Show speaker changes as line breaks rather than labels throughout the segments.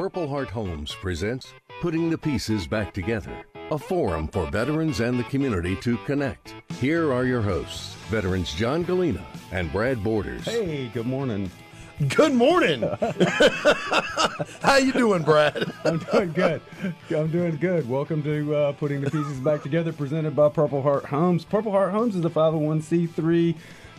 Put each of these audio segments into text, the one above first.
Purple Heart Homes presents Putting the Pieces Back Together, a forum for veterans and the community to connect. Here are your hosts, veterans John Galena and Brad Borders.
Hey, good morning.
Good morning. How you doing, Brad?
I'm doing good. I'm doing good. Welcome to uh, Putting the Pieces Back Together, presented by Purple Heart Homes. Purple Heart Homes is a 501c3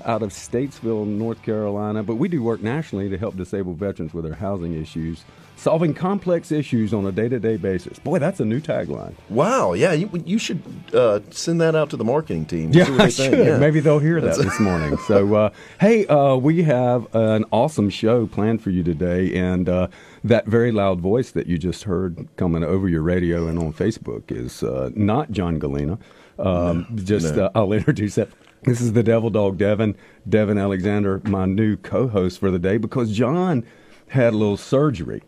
out of Statesville, North Carolina, but we do work nationally to help disabled veterans with their housing issues, solving complex issues on a day-to-day basis. Boy, that's a new tagline.
Wow. Yeah, you, you should uh, send that out to the marketing team.
Yeah,
See what
I
think.
should.
Yeah.
Maybe they'll hear that this morning. So, uh, hey, uh, we have an awesome show planned for you today, and uh, that very loud voice that you just heard coming over your radio and on Facebook is uh, not John Galena. Um, just
no.
Uh, I'll introduce it. This is the Devil Dog Devin, Devin Alexander, my new co-host for the day, because John had a little surgery,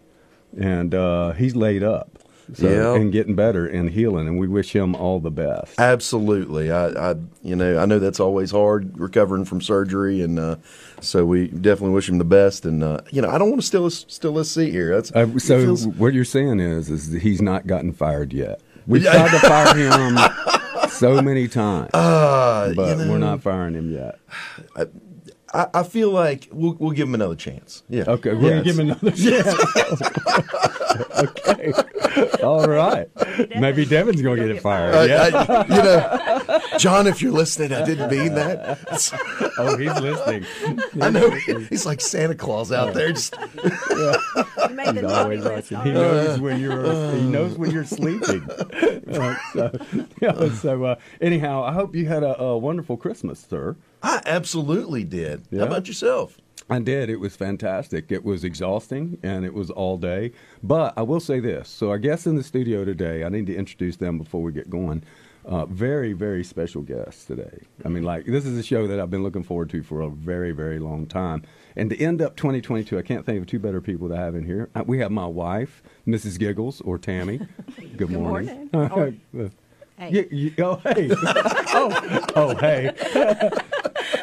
and uh, he's laid up. So,
Yeah.
and getting better and healing, and we wish him all the best.
Absolutely. I, I, you know, I know that's always hard recovering from surgery, and uh, so we definitely wish him the best. And uh, you know, I don't want to steal his, steal his seat here. That's
Uh, so
feels-
what you're saying is, is he's not gotten fired yet. We've tried to fire him so many times,
uh,
but
you know,
we're not firing him yet.
I, I feel like we'll, we'll give him another chance. Yeah.
Okay, we're
Yeah,
gonna give him another chance. okay, all right. Maybe Devin's gonna get it fired.
I-
yeah.
I- you know, John, if you're listening, I didn't mean that.
Oh, he's listening.
I know he's like Santa Claus out there. Just
You made the
He's
naughty
always
list.
He knows when you're. He knows when you're sleeping. Uh, so, yeah, so uh, anyhow, I hope you had a, a wonderful Christmas, sir.
I absolutely did.
Yeah.
How about yourself?
I did. It was fantastic. It was exhausting and it was all day. But I will say this. So, our guests in the studio today, I need to introduce them before we get going. Uh, very, very special guests today. I mean, like, this is a show that I've been looking forward to for a very, very long time. And to end up 2022, I can't think of two better people to have in here. Uh, we have my wife, Mrs. Giggles, or Tammy. Good, morning.
morning.
Uh,
Hey.
you- you- oh, hey. oh, oh, hey.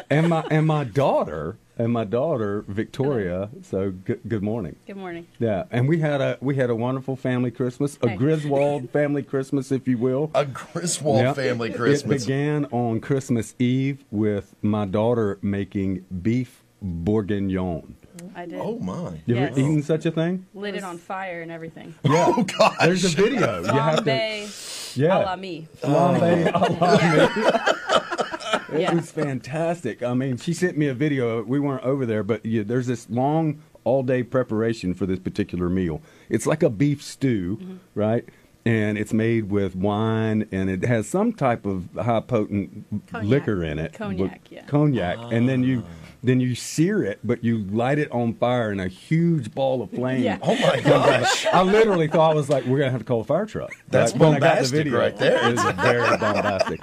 and my and my daughter and my daughter Victoria. So good, good morning.
Good morning.
Yeah, and we had a we had a wonderful family Christmas, a
Hey.
Griswold family Christmas, if you will.
A Griswold
Yeah.
family Christmas.
It began on Christmas Eve with my daughter making beef bourguignon.
I did.
oh my!
You
Yes.
ever eaten such a thing?
Lit it on fire and everything.
Yeah.
Oh gosh!
There's a video. You have to.
Flambe
Yeah.
a la me.
Flambe a la
Yeah.
It
Yeah.
was fantastic. I mean, she sent me a video. We weren't over there, but yeah, there's this long all day preparation for this particular meal. It's like a beef stew,
Mm-hmm.
right? And it's made with wine, and it has some type of high potent
Cognac.
liquor in it.
Cognac, yeah.
Cognac, and then you then you sear it, but you light it on fire in a huge ball of flame.
Yeah.
Oh my gosh!
I literally thought I was like, we're gonna have to call a fire truck.
That's
Like, when I got the
bombastic
video,
right there.
It was very bombastic.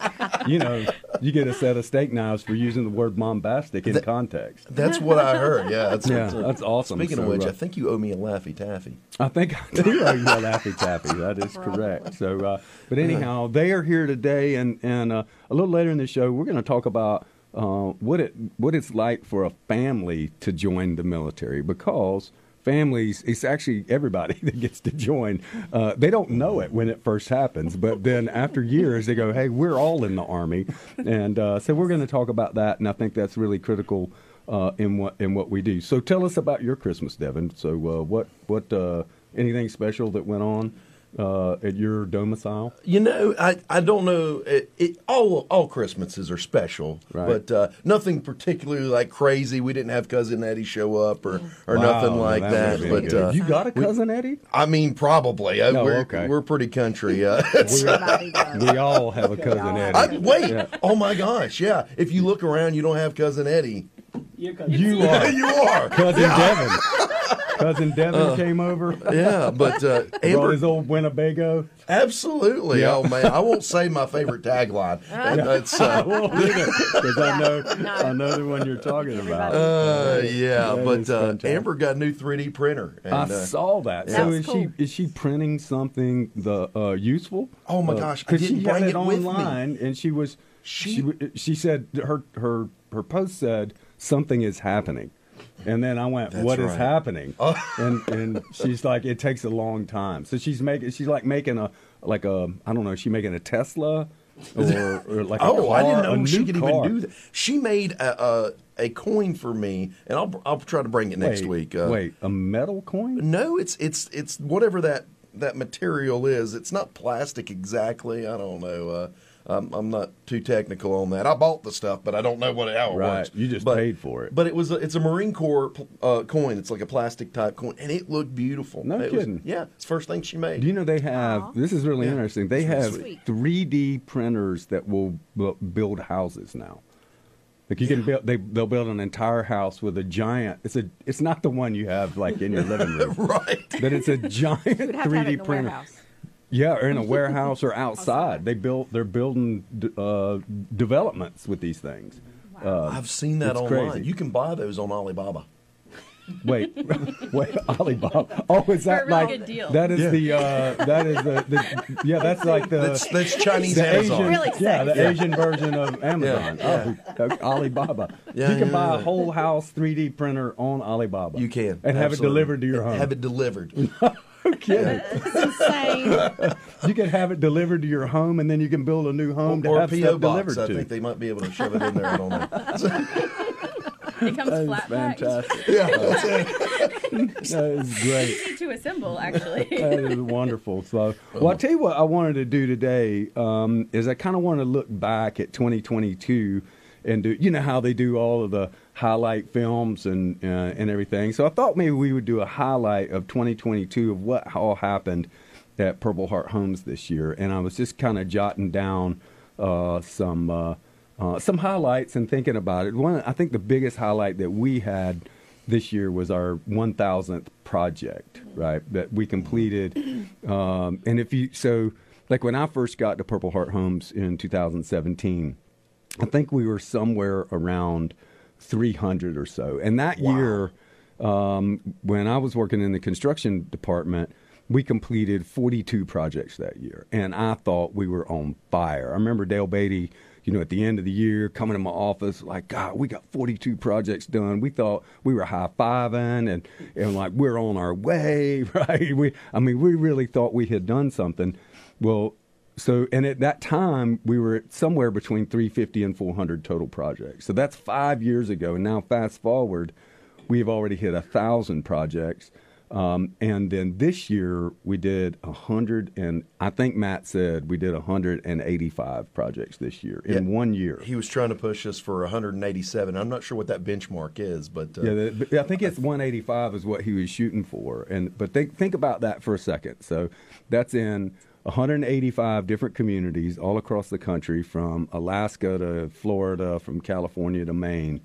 You know, you get a set of steak knives for using the word bombastic in context.
That's what I heard. Yeah, that's,
Yeah,
that's,
that's awesome.
Speaking
So,
of which,
uh,
I think you owe me a Laffy Taffy.
I think I do owe you a Laffy Taffy. That is correct. So, uh, but anyhow, they are here today, and and uh, a little later in the show, we're going to talk about uh, what it what it's like for a family to join the military because families it's actually everybody that gets to join uh, they don't know it when it first happens but then after years they go hey we're all in the army. And uh, so we're going to talk about that and i think that's really critical uh, in what in what we do. So tell us about your christmas devin. So uh, what what anything special that went on uh, at your domicile
You know, I, I don't know. It, it, all all Christmases are special,
Right.
but uh, nothing particularly like crazy. We didn't have cousin Eddie show up or or
Wow,
nothing like
that
that. But uh,
you got a cousin eddie
I mean, probably. Uh,
No,
we're
okay.
we're pretty country. Uh, it's-
Everybody does.
we all have a cousin eddie
I, wait.
Yeah.
Oh my gosh! Yeah. If you look around, you don't have cousin Eddie.
You are
you are.
cousin devin cousin devin came over
Yeah, but uh,
brought
Amber,
his old winnebago
absolutely.
Yeah.
Oh man, I won't say my favorite tagline. And that's uh,
because I know I know the one you're talking about.
uh, yeah,
That
but uh. Amber got a new 3D printer. And,
I
uh,
saw that. So
That's
is
cool.
she is she printing something the uh, useful?
Oh, my
Uh,
gosh, I
'cause
didn't
she had it
it
online, and she was she
She-
she said her her her post said something is happening, And then I went,
That's
"What is
right.
happening?" And and she's like, "It takes a long time." So she's making she's like making a like a I don't know, is she making a Tesla or, or like a
Oh,
car,
I didn't know she could
car.
even do that. She made a, a a coin for me, and I'll I'll try to bring it next
wait,
week. Uh,
wait, a metal coin?
no, it's it's it's whatever that that material is. It's not plastic exactly. I don't know. Uh, I'm, I'm not too technical on that. I bought the stuff, but I don't know what how it
Right,
works.
you just
But-
paid for it.
But it was a, it's a Marine Corps uh, coin. It's like a plastic type coin, and it looked beautiful.
No
It was-
kidding.
yeah, it's the first thing she made.
Do you know they have?
Aw.
This is really
Yeah.
interesting. They have
sweet.
3D printers that will bu- build houses now. Like you can build, they they'll build an entire house with a giant. It's a. It's not the one you have like in your living room,
right.
but it's a giant
You would have to have it
3D printer.
warehouse.
Yeah, or in a warehouse or outside.
Outside.
They built. They're building d- uh, developments with these things. Uh,
I've seen that
it's
online.
crazy.
You can buy those on Alibaba.
Wait, wait, Alibaba. Oh, is that
really
like
good deal.
that is
Yeah.
the uh, that is the, the yeah that's like the
That's that's Chinese
the
Amazon.
Asian,
Really
yeah, the
sexy.
Asian version of Amazon.
Yeah,
Oh, okay, Alibaba.
Yeah,
you can
yeah,
buy a whole house 3D printer on Alibaba.
You can
and have it delivered to your home.
Have it delivered.
Kidding.
Insane.
You can have it delivered to your home, and then you can build a new home to
or
have
PO box.
delivered
I
to.
think they might be able to shove it in there. I don't know.
It comes
that is
flat packed.
fantastic.
Yeah, that's it.
that is great.
Easy to assemble, actually.
that is wonderful. So, well, I'll tell you what I wanted to do today um, is I kind of want to look back at 2022 and do, you know, how they do all of the highlight films and uh, and everything. So I thought maybe we would do a highlight of 2022 of what all happened at Purple Heart Homes this year, and I was just kind of jotting down uh, some. Uh, uh, some highlights and thinking about it. One, I think the biggest highlight that we had this year was our 1000th project, right? That we completed. Um, and if you, so like when I first got to Purple Heart Homes in 2017, I think we were somewhere around 300 or so. And that year, um, when I was working in the construction department, we completed 42 projects that year. And I thought we were on fire. I remember Dale Beatty, you know, at the end of the year coming to my office, like, God, we got 42 projects done. We thought we were high fiving and, and like we're on our way, right? We, I mean, we really thought we had done something. Well, so, and at that time, we were at somewhere between 350 and 400 total projects. So that's five years ago. And now, fast forward, we've already hit a thousand projects. Um, and then this year, we did a hundred, and I think Matt said we did 185 projects this year in
Yeah.
one year.
He was trying to push us for 187. I'm not sure what that benchmark is, but uh,
Yeah, but I think it's 185 is what he was shooting for. And but think think about that for a second. So that's in 185 different communities all across the country, from Alaska to Florida, from California to Maine.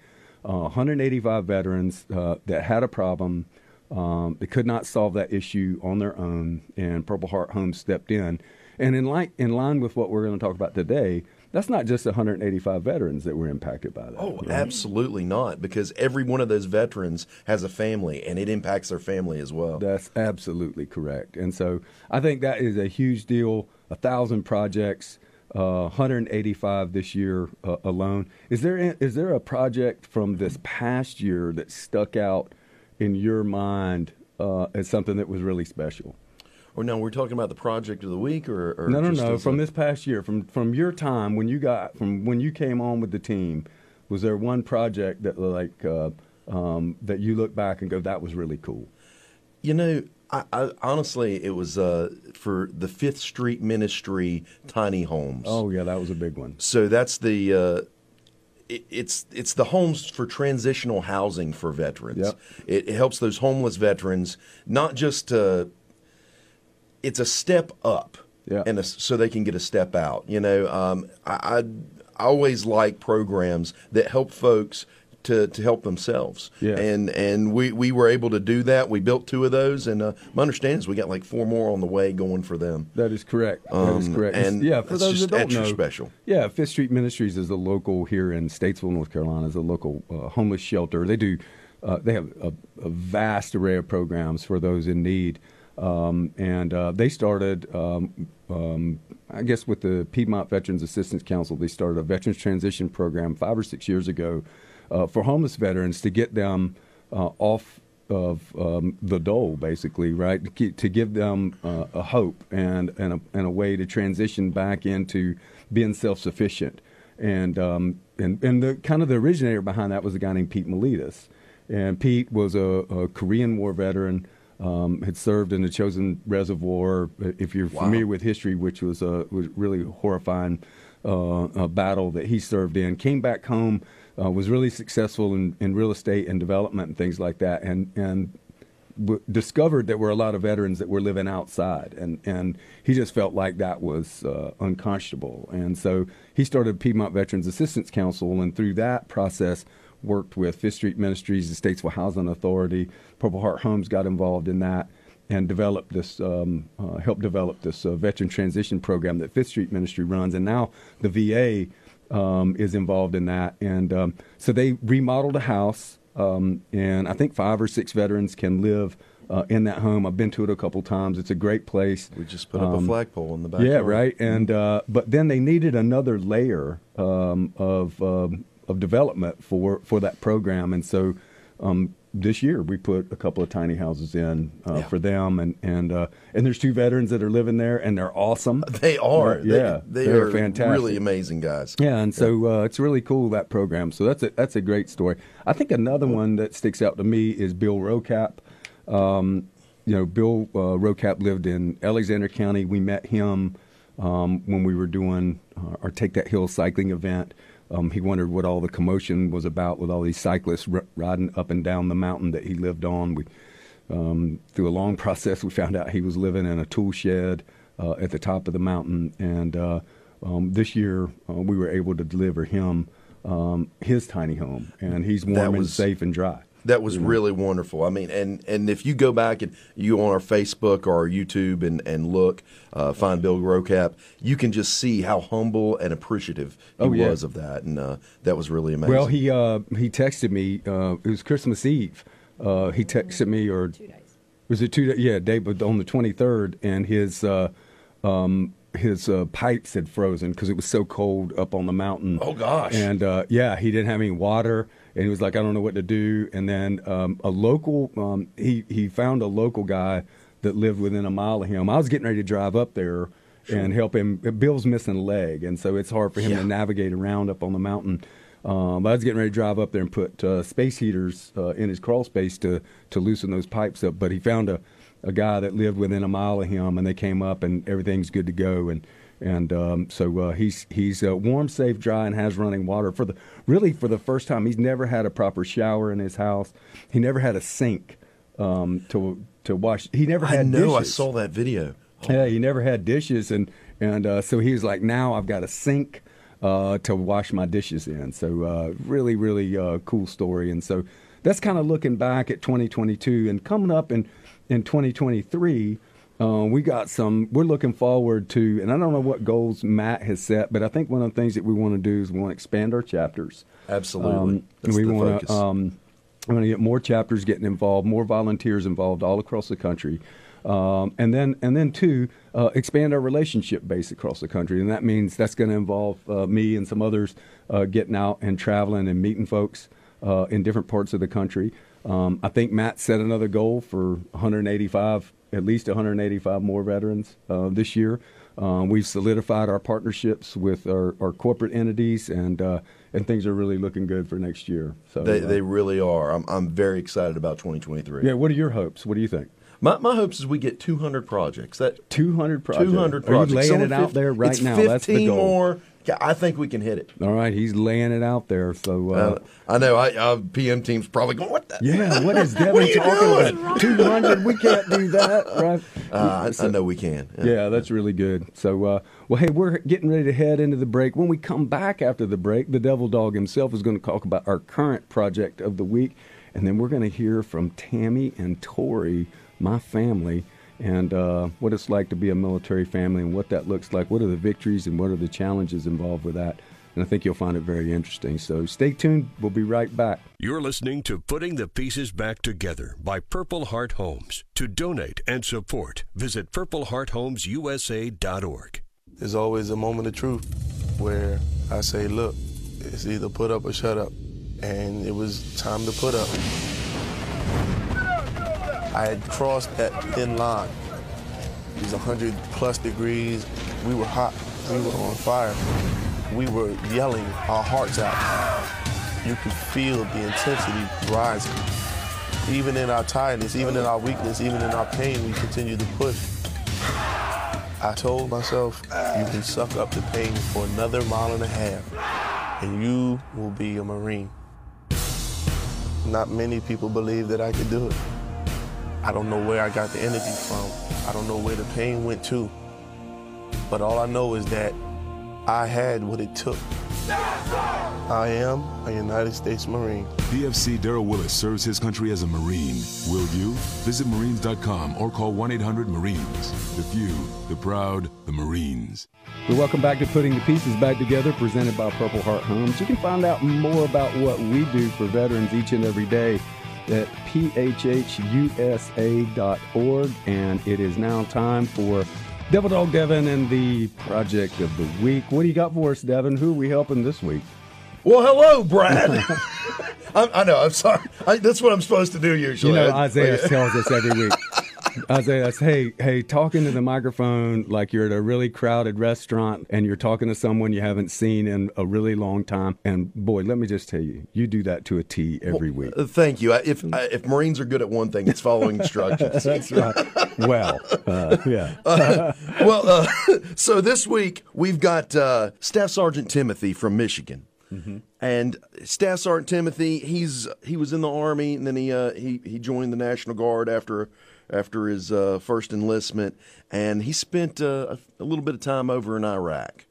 Uh, 185 veterans uh, that had a problem. Um, they could not solve that issue on their own, and Purple Heart Homes stepped in. And in line, in line with what we're going to talk about today, that's not just 185 veterans that were impacted by that.
Oh,
right?
absolutely not, because every one of those veterans has a family, and it impacts their family as well.
That's absolutely correct. And so I think that is a huge deal. A thousand projects, uh, 185 this year uh, alone. Is there is there a project from this past year that stuck out in your mind uh, as something that was really special?
Or no, we're talking about the project of the week, or, or
no, no,
just
no. From
a-
this past year, from from your time when you got from when you came on with the team, was there one project that like uh, um, that you look back and go, that was really cool?
You know, I, I honestly, it was uh, for the Fifth Street Ministry tiny homes.
Oh yeah, that was a big one.
So that's the uh, it, it's it's the homes for transitional housing for veterans.
Yep.
It, it helps those homeless veterans not just uh, it's a step up,
Yeah.
and a, so they can get a step out. You know, um, I, I I always like programs that help folks. To, to help themselves,
Yeah.
and and we, we were able to do that. We built two of those, and uh, my understanding is we got like four more on the way going for them.
That is correct. that is
Um,
correct.
and
yeah, for those that don't know,
special.
Yeah, Fifth Street Ministries is a local here in Statesville, North Carolina. is a local uh, homeless shelter. They do. Uh, they have a, a vast array of programs for those in need, um, and uh, they started. Um, um, I guess with the Piedmont Veterans Assistance Council, they started a veterans transition program five or six years ago uh, for homeless veterans to get them uh, off of um, the dole, basically, right? To, give them uh, a hope and and a, and a way to transition back into being self sufficient. And um, and and the kind of the originator behind that was a guy named Pete Melitas. And Pete was a, a Korean War veteran. Um, had served in the Chosin Reservoir. If you're familiar with history, which was a was really horrifying uh, a battle that he served in, came back home, uh, was really successful in, in real estate and development and things like that, and and w- discovered there were a lot of veterans that were living outside, and and he just felt like that was uh, unconscionable, and so he started Piedmont Veterans Assistance Council, and through that process worked with Fifth Street Ministries, the Statesville Housing Authority, Purple Heart Homes got involved in that and developed this, um, uh, helped develop this uh, veteran transition program that Fifth Street Ministry runs, and now the VA um, is involved in that. And um, so they remodeled a house, um, and I think five or six veterans can live. Uh, in that home, I've been to it a couple times. It's a great place.
We just put up a
Um,
flagpole in the back.
Yeah, right. And uh, but then they needed another layer um, of of development for for that program, and so um, this year we put a couple of tiny houses in uh,
Yeah.
for them, and and uh, and there's two veterans that are living there, and they're awesome.
They are.
Right, yeah,
they, they
they're
are
fantastic.
Really amazing guys.
Yeah, and so uh, it's really cool that program. So that's a that's a great story. I think another one that sticks out to me is Bill Rocap. Um, you know, Bill uh, Rocap lived in Alexander County. We met him um, when we were doing uh, our Take That Hill cycling event. Um, he wondered what all the commotion was about with all these cyclists r- riding up and down the mountain that he lived on. We um, through a long process, we found out he was living in a tool shed uh, at the top of the mountain. And uh, um, this year, uh, we were able to deliver him um, his tiny home, and he's warm
That
and safe and dry.
That was really wonderful. I mean, and and if you go back and you on our Facebook or our YouTube and and look, uh, find Bill Rocap, you can just see how humble and appreciative he
Oh, yeah.
was of that, and uh, that was really amazing.
Well, he uh, he texted me. Uh, it was Christmas Eve. Uh, he texted me, or was it two? da- Yeah, day, but on the twenty third, and his uh, um, his uh, pipes had frozen because it was so cold up on the mountain.
Oh, gosh.
And uh, yeah, he didn't have any water, and he was like, I don't know what to do. And then um, a local, um, he he found a local guy that lived within a mile of him. I was getting ready to drive up there. And help him. Bill's missing a leg, and so it's hard for him
Yeah.
to navigate around up on the mountain. Um, I was getting ready to drive up there and put uh, space heaters uh, in his crawl space to to loosen those pipes up. But he found a, a guy that lived within a mile of him, and they came up, and everything's good to go. And and um, so uh, he's he's uh, warm, safe, dry, and has running water for the really for the first time. He's never had a proper shower in his house. He never had a sink um, to to wash. He never had
I know. I saw that video.
Yeah, he never had dishes, and and uh, so he was like, now I've got a sink uh, to wash my dishes in. So uh, really, really uh, cool story. And so that's kind of looking back at 2022 and coming up in in 2023. Uh, we got some. We're looking forward to, and I don't know what goals Matt has set, but I think one of the things that we want to do is we want to expand our chapters.
Absolutely.
Um,
That's
we
the
want
focus.
to um, we want to get more chapters getting involved, more volunteers involved all across the country, um, and then and then two uh, expand our relationship base across the country, and that means that's going to involve uh, me and some others uh, getting out and traveling and meeting folks uh, in different parts of the country. Um, I think Matt set another goal for 185, at least 185 more veterans uh, this year. Um, we've solidified our partnerships with our, our corporate entities, and uh, and things are really looking good for next year. So
They
uh,
they really are. I'm I'm very excited about 2023.
yeah. What are your hopes? What do you think?
My my hopes is we get 200 projects. That
200 projects.
200 projects.
Are you laying
Some
it out
50
there right now?
15
That's the goal.
more. Yeah, I think we can hit it.
All right, he's laying it out there. So uh,
Uh, I know. I uh, PM team's probably going. What the?
yeah, what is Devin
What
talking about? 200? We can't do that, right?
Uh, I, I know we can.
Yeah, that's really good. So, uh, well, hey, we're getting ready to head into the break. When we come back after the break, the Devil Dog himself is going to talk about our current project of the week, and then we're going to hear from Tammy and Tori, my family, and uh, what it's like to be a military family and what that looks like. What are the victories and what are the challenges involved with that? And I think you'll find it very interesting. So, stay tuned. We'll be right back.
You're listening to Putting the Pieces Back Together by Purple Heart Homes. To donate and support, visit purplehearthomesusa.org.
There's always a moment of truth where I say, look, it's either put up or shut up. And it was time to put up. I had crossed that thin line. It was 100 plus degrees. We were hot. We were on fire. We were yelling our hearts out. You could feel the intensity rising. Even in our tiredness, even in our weakness, even in our pain, we continued to push. I told myself, you can suck up the pain for another mile and a half, and you will be a Marine. Not many people believe that I could do it. I don't know where I got the energy from. I don't know where the pain went to. But all I know is that I had what it took. I am a United States Marine.
PFC Daryl Willis serves his country as a Marine. Will you? Visit Marines.com or call 1 800 Marines. The few, the proud, the Marines.
So welcome back to Putting the Pieces Back Together, presented by Purple Heart Homes. You can find out more about what we do for veterans each and every day at phhusa.org. And it is now time for Devil Dog Devin and the project of the week. What do you got for us, Devin? Who are we helping this week?
Well, hello, Brad. I, I know. I'm sorry. I, that's what I'm supposed to do usually.
You know, Isaiah tells us every week. Isaiah, says, hey, hey, talking to the microphone like you're at a really crowded restaurant and you're talking to someone you haven't seen in a really long time. And boy, let me just tell you, you do that to a T every week.
Uh, thank you. I- If I- if Marines are good at one thing, it's following instructions.
That's right. Well, uh, yeah.
well, uh, so this week we've got uh, Staff Sergeant Timothy from Michigan. And Staff Sergeant Timothy, he's he was in the army, and then he uh, he he joined the National Guard after after his uh, first enlistment, and he spent uh, a, little bit of time over in Iraq.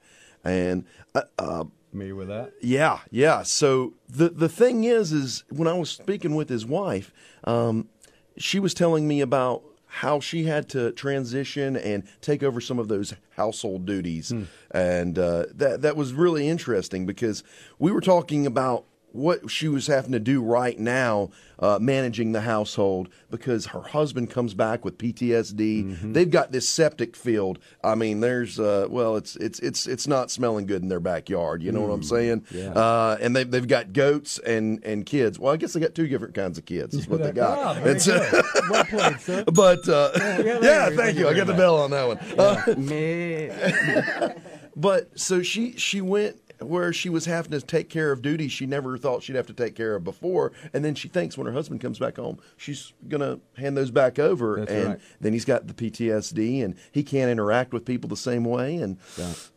And uh, uh,
Me with that?
yeah, yeah. So the the thing is, is when I was speaking with his wife, um, she was telling me about how she had to transition and take over some of those household duties, and uh, that that was really interesting because we were talking about what she was having to do right now uh, managing the household because her husband comes back with PTSD. They've got this septic field. I mean, there's uh, well, it's it's it's it's not smelling good in their backyard. You know what I'm saying?
yeah.
Uh, and they they've got goats and and kids. Well, I guess they got two different kinds of kids. Is what they got.
Very
It's, uh,
well played, sir.
but uh,
yeah,
yeah,
there-
thank you. I got the bell on that one. Uh,
Me.
but so she she went where she was having to take care of duties she never thought she'd have to take care of before, and then she thinks when her husband comes back home, she's gonna hand those back over,
That's
and
right.
then he's got the PTSD and he can't interact with people the same way, and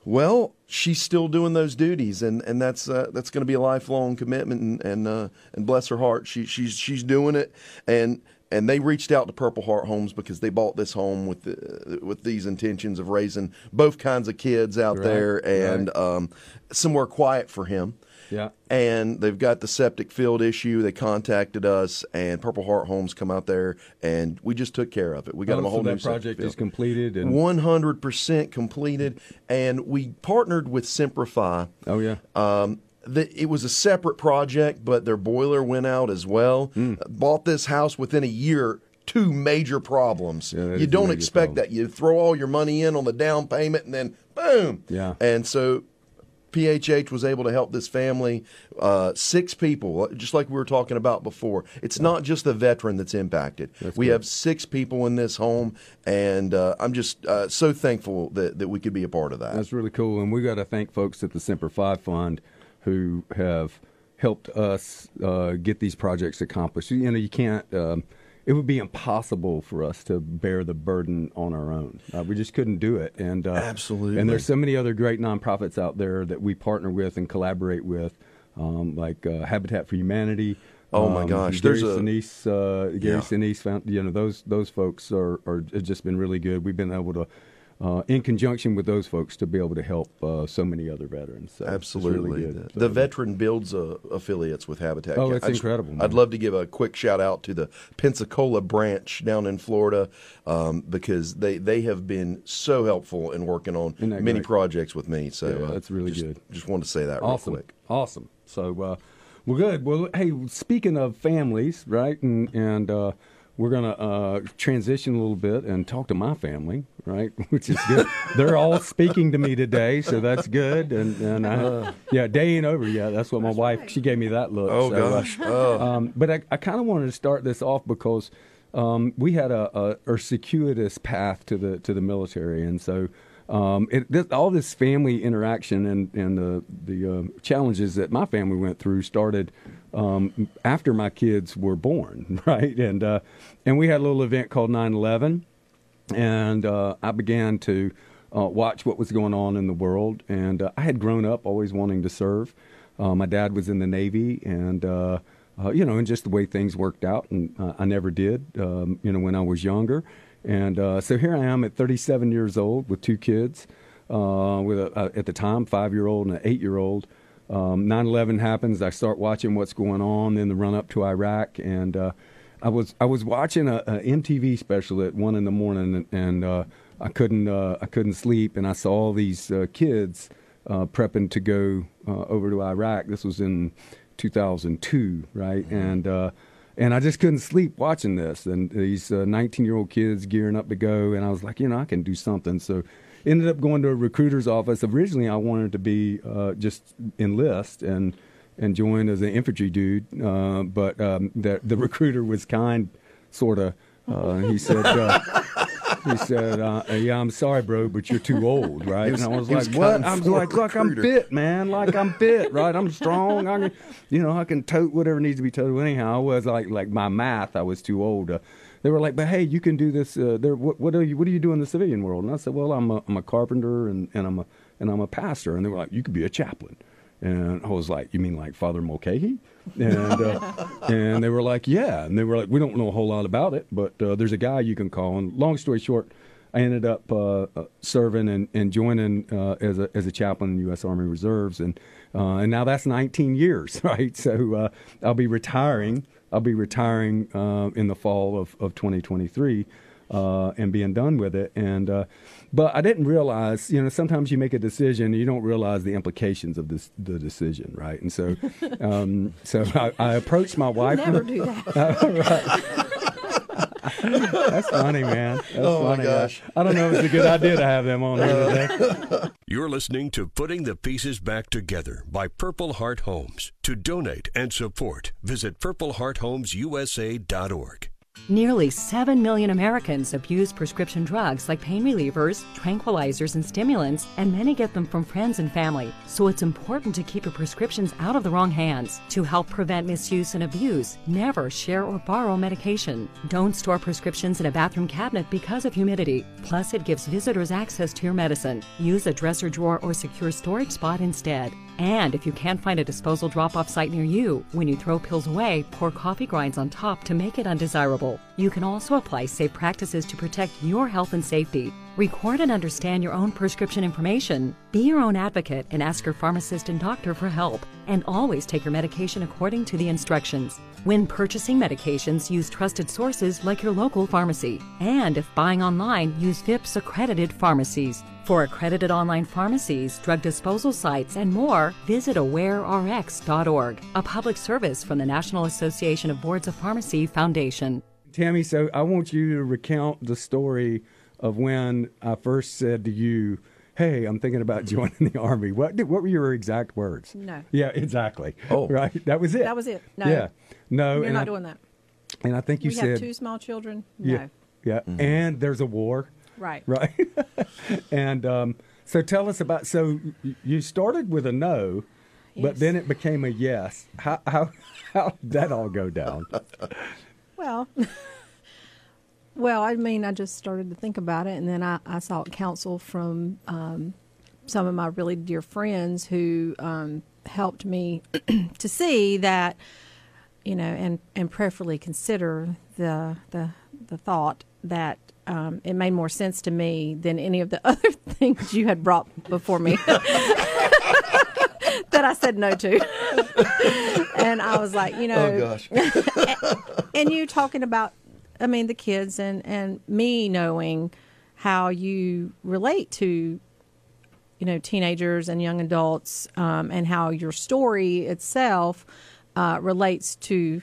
well, she's still doing those duties, and and that's uh, that's going to be a lifelong commitment, and and, uh, and bless her heart, she she's she's doing it, and. And they reached out to Purple Heart Homes because they bought this home with the, with these intentions of raising both kinds of kids out
Right,
there and um, somewhere quiet for him.
Yeah.
And they've got the septic field issue. They contacted us, and Purple Heart Homes come out there, and we just took care of it. We got
Oh,
them a
so
whole
that
new
project is completed and-
one hundred percent completed, and we partnered with Semper Fi.
Oh, yeah.
Um, the, it was a separate project, but their boiler went out as well.
Hmm.
Bought this house within a year. Two major problems.
Yeah,
you don't expect
problem.
that. You throw all your money in on the down payment, and then boom.
Yeah.
And so PHH was able to help this family, uh, six people, just like we were talking about before. It's not just the veteran that's impacted. we
good.
have six people in this home, and uh, I'm just uh, so thankful that, that we could be a part of that.
That's really cool, and we got to thank folks at the Semper Fi Fund who have helped us uh, get these projects accomplished. You know, you can't. Um, it would be impossible for us to bear the burden on our own. Uh, we just couldn't do it, and uh,
Absolutely.
And there's so many other great nonprofits out there that we partner with and collaborate with, um, like uh, Habitat for Humanity.
Oh, my
um,
gosh,
Gary
there's a-
Sinise, uh, Gary
Yeah.
Sinise found you know those those folks are are have just been really good. We've been able to, uh, in conjunction with those folks, to be able to help uh, so many other veterans. So
Absolutely.
really.
The, the veteran builds uh, affiliates with Habitat.
Oh, it's incredible, man.
I'd love to give a quick shout out to the Pensacola branch down in Florida um, because they, they have been so helpful in working on many
great?
projects with me. So
Yeah,
uh,
that's really
just,
good.
Just wanted to say that
awesome,
real quick.
awesome. So, uh, well, good. Well, hey, speaking of families, right, and and we're gonna uh, transition a little bit and talk to my family, right, which is good. They're all speaking to me today, so that's good. And and I, yeah, day ain't over yet. That's what my wife. She gave me that look.
Oh,
so, uh,
gosh. Oh.
Um, but I, I kind of wanted to start this off because. um, we had a, a, a circuitous path to the to the military, and so um, it, this, all this family interaction and and the the uh, challenges that my family went through started um, after my kids were born, right? And uh, and we had a little event called 9/11, and uh, I began to uh, watch what was going on in the world. And uh, I had grown up always wanting to serve. Uh, my dad was in the Navy, and you know, and just the way things worked out, and I never did. Um, you know, when I was younger, and uh, so here I am at 37 years old with two kids, uh, with a, uh, at the time five year old and an eight year old. Um, 9/11 happens. I start watching what's going on in the run up to Iraq, and uh, I was I was watching a, a MTV special at one in the morning, and, and uh, I couldn't uh, I couldn't sleep, and I saw all these uh, kids uh, prepping to go uh, over to Iraq. This was in 2002, right? And uh, and I just couldn't sleep watching this, and these 19 year old kids gearing up to go, and I was like, you know, I can do something. So ended up going to a recruiter's office. Originally, I wanted to be uh, just enlist and and join as an infantry dude, uh, but um, the the recruiter was kind, sort of. Uh, he said. Uh, he said, uh, "Yeah, I'm sorry, bro, but you're too old, right?"
was-
and I was
he was
like, "What?" I was
for
like, "Look, I'm
recruiter."
fit, man. Like I'm fit, right? I'm strong. I can, you know, I can tote whatever needs to be toted. Anyhow, I was like, like my math, I was too old. Uh, they were like, "But hey, you can do this. Uh, there, what, what are you? What do you do in the civilian world?" And I said, "Well, I'm a, I'm a carpenter and, and I'm a and I'm a pastor." And they were like, "You could be a chaplain." And I was like, "You mean like Father Mulcahy?" And uh, and they were like, "Yeah." And they were like, "We don't know a whole lot about it, but uh, there's a guy you can call." And long story short, I ended up uh, uh, serving and, and joining uh, as a as a chaplain in the U.S. Army Reserves, and uh, and now that's 19 years, right? So I'll be retiring. I'll be retiring in the fall of of 2023. Uh, and being done with it, and uh, but I didn't realize, you know, sometimes you make a decision and you don't realize the implications of this the decision, right? And so, um, so I, I approached my wife.
Never do that.
That's funny, man. That's
Oh, my
funny.
gosh.
I, I don't know if it's a good idea to have them on here today.
You're listening to Putting the Pieces Back Together by Purple Heart Homes. To donate and support, visit purplehearthomesusa.org.
Nearly 7 million Americans abuse prescription drugs like pain relievers, tranquilizers, and stimulants, and many get them from friends and family. So it's important to keep your prescriptions out of the wrong hands. To help prevent misuse and abuse, never share or borrow medication. Don't store prescriptions in a bathroom cabinet because of humidity. Plus, it gives visitors access to your medicine. Use a dresser drawer or secure storage spot instead. And if you can't find a disposal drop off site near you, when you throw pills away, pour coffee grinds on top to make it undesirable. You can also apply safe practices to protect your health and safety. Record and understand your own prescription information. Be your own advocate and ask your pharmacist and doctor for help. And always take your medication according to the instructions. When purchasing medications, use trusted sources like your local pharmacy. And if buying online, use VIPPS accredited pharmacies. For accredited online pharmacies, drug disposal sites, and more, visit awarerx.org, a public service from the National Association of Boards of Pharmacy Foundation.
Tammy, so I want you to recount the story of when I first said to you, "Hey, I'm thinking about joining the army." What did, what were your exact words?
No.
Yeah, exactly.
Oh.
right. That was it.
That was it. No.
Yeah. No.
You're not
I,
doing that.
And I think you
we
said,
have two small children. No.
yeah, yeah, and there's a war.
Right.
Right. and um, so tell us about. So you started with a no, but then it became a yes. How how how did that all go down?
Well, well, I mean, I just started to think about it, and then I, I sought counsel from um, some of my really dear friends who um, helped me to see that, you know, and and prayerfully consider the the the thought that um, it made more sense to me than any of the other things you had brought before me. that I said no to. and I was like, you know,
Oh gosh.
and you talking about i mean the kids and and me knowing how you relate to you know teenagers and young adults um, and how your story itself uh, relates to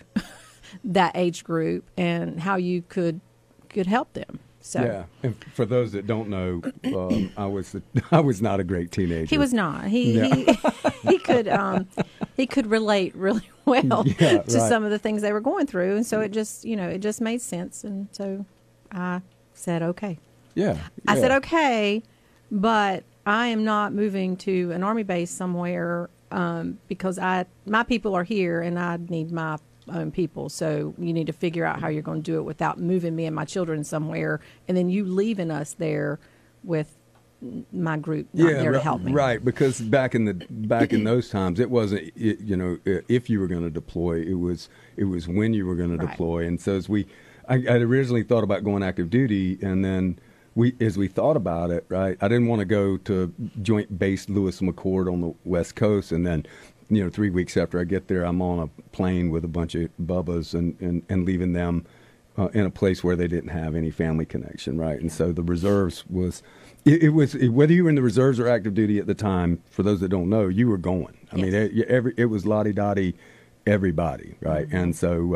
that age group and how you could could help them so
Yeah, and for those that don't know, um, I was I was not a great teenager.
he was not he
Yeah.
he, he could um he could relate really well
Yeah,
to
right.
some of the things they were going through, and so it just you know it just made sense, and so I said okay.
Yeah.
I said okay, but I am not moving to an army base somewhere um, because I my people are here and I need my own people. So you need to figure out how you're going to do it without moving me and my children somewhere, and then you leaving us there with my group not there to help me.
Right, because back in the back in those times, it wasn't it, you know if you were going to deploy, it was it was when you were going to deploy. And so as we, I, I originally thought about going active duty, and then we as we thought about it, right, I didn't want to go to Joint Base Lewis McChord on the West Coast, and then. You know, three weeks after I get there, I'm on a plane with a bunch of bubbas and, and, and leaving them uh, in a place where they didn't have any family connection, right? And so the reserves was, it, it was it, whether you were in the reserves or active duty at the time. For those that don't know, you were going. I mean, it, every it was lottie dottie, everybody, right? And so,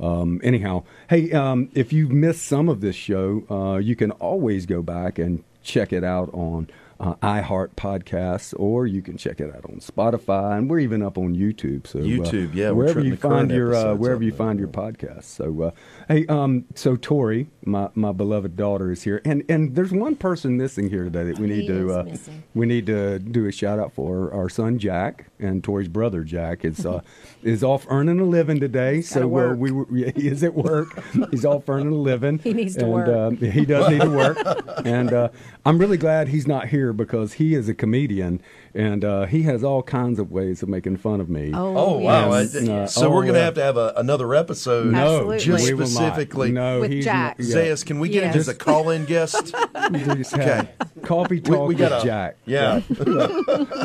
uh, um, anyhow, hey, um, if you've missed some of this show, uh, you can always go back and check it out on. Uh, iHeart podcasts, or you can check it out on Spotify, and we're even up on YouTube. So uh,
YouTube, yeah,
wherever you find your uh, wherever you
there,
find your podcast. So, uh, hey, um, so Tori, my, my beloved daughter, is here, and and there's one person missing here today that we need
He
to uh, we need to do a shout out for. Our son Jack and Tori's brother Jack is uh, is off earning a living today.
He's
so
gotta
uh,
work.
we were, yeah, he is at work. He's off earning a living.
He needs to
and,
work.
He does need to work, and uh, I'm really glad he's not here because he is a comedian and uh, he has all kinds of ways of making fun of me.
Oh,
Oh wow!
yes.
yes.
I-
Uh,
so
oh,
we're going to
uh,
have to have a, another episode.
No,
just
we will not.
specifically.
No,
With Jack.
Not, yeah.
Zayas, can we get him as a call-in guest?
okay. just have coffee talk
we
with
gotta-
Jack.
Yeah.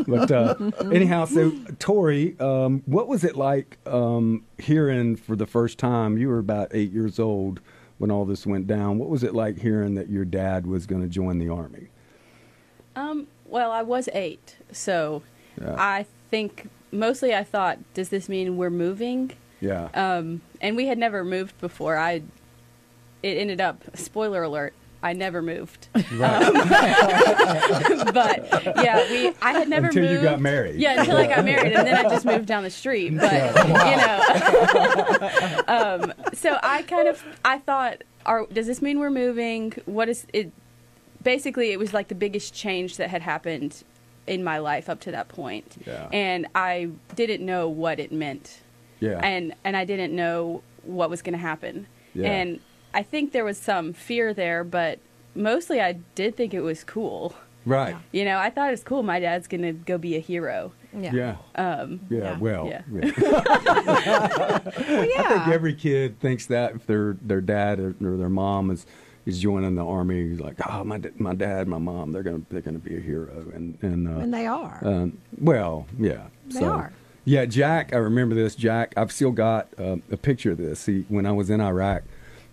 But uh, anyhow, so Tori, um, what was it like um, hearing for the first time? You were about eight years old when all this went down. What was it like hearing that your dad was going to join the army?
Um, well, I was eight, so
Yeah.
I think mostly I thought, does this mean we're moving?
Yeah.
Um, and we had never moved before. I, it ended up, spoiler alert, I never moved. but yeah, we, I had never
Until you
moved.
got married.
Yeah, until I got married, and then I just moved down the street. But you know, um, so I kind of I thought, are, does this mean we're moving? What is it? Basically, it was like the biggest change that had happened in my life up to that point,
Yeah.
and I didn't know what it meant,
yeah.
and and I didn't know what was going to happen,
Yeah.
and I think there was some fear there, but mostly I did think it was cool.
right.
You know, I thought it was cool. My dad's going to go be a hero.
Yeah.
Yeah.
Um,
Yeah,
Yeah.
well,
Yeah.
yeah.
Well,
I think every kid thinks that if their their dad or, or their mom is is joining the army, he's like, oh, my my dad, my mom, they're gonna they're gonna be a hero, and and uh,
and they are.
um, well, yeah,
They
so,
are.
Yeah, Jack, I remember this. Jack, I've still got uh, a picture of this. He, when I was in Iraq,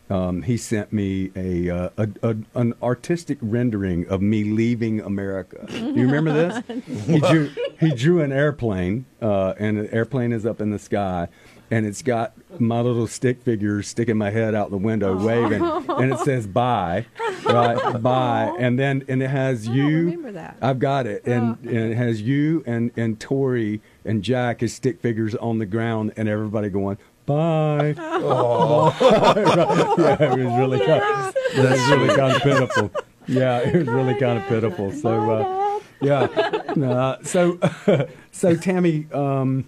um, he sent me a, uh, a, a an artistic rendering of me leaving America. Do you remember this? he drew he drew an airplane, uh, and an airplane is up in the sky, and it's got my little stick figure sticking my head out the window, waving, and it says "bye," right? Bye, and then and it has
I
you.
remember that.
I've got it, and, and it has you and and Tori and Jack as stick figures on the ground, and everybody going bye. yeah, it was really kind of, it was really kind of pitiful. Yeah, it was really kind of pitiful. So uh, yeah, uh, so so Tammy, um,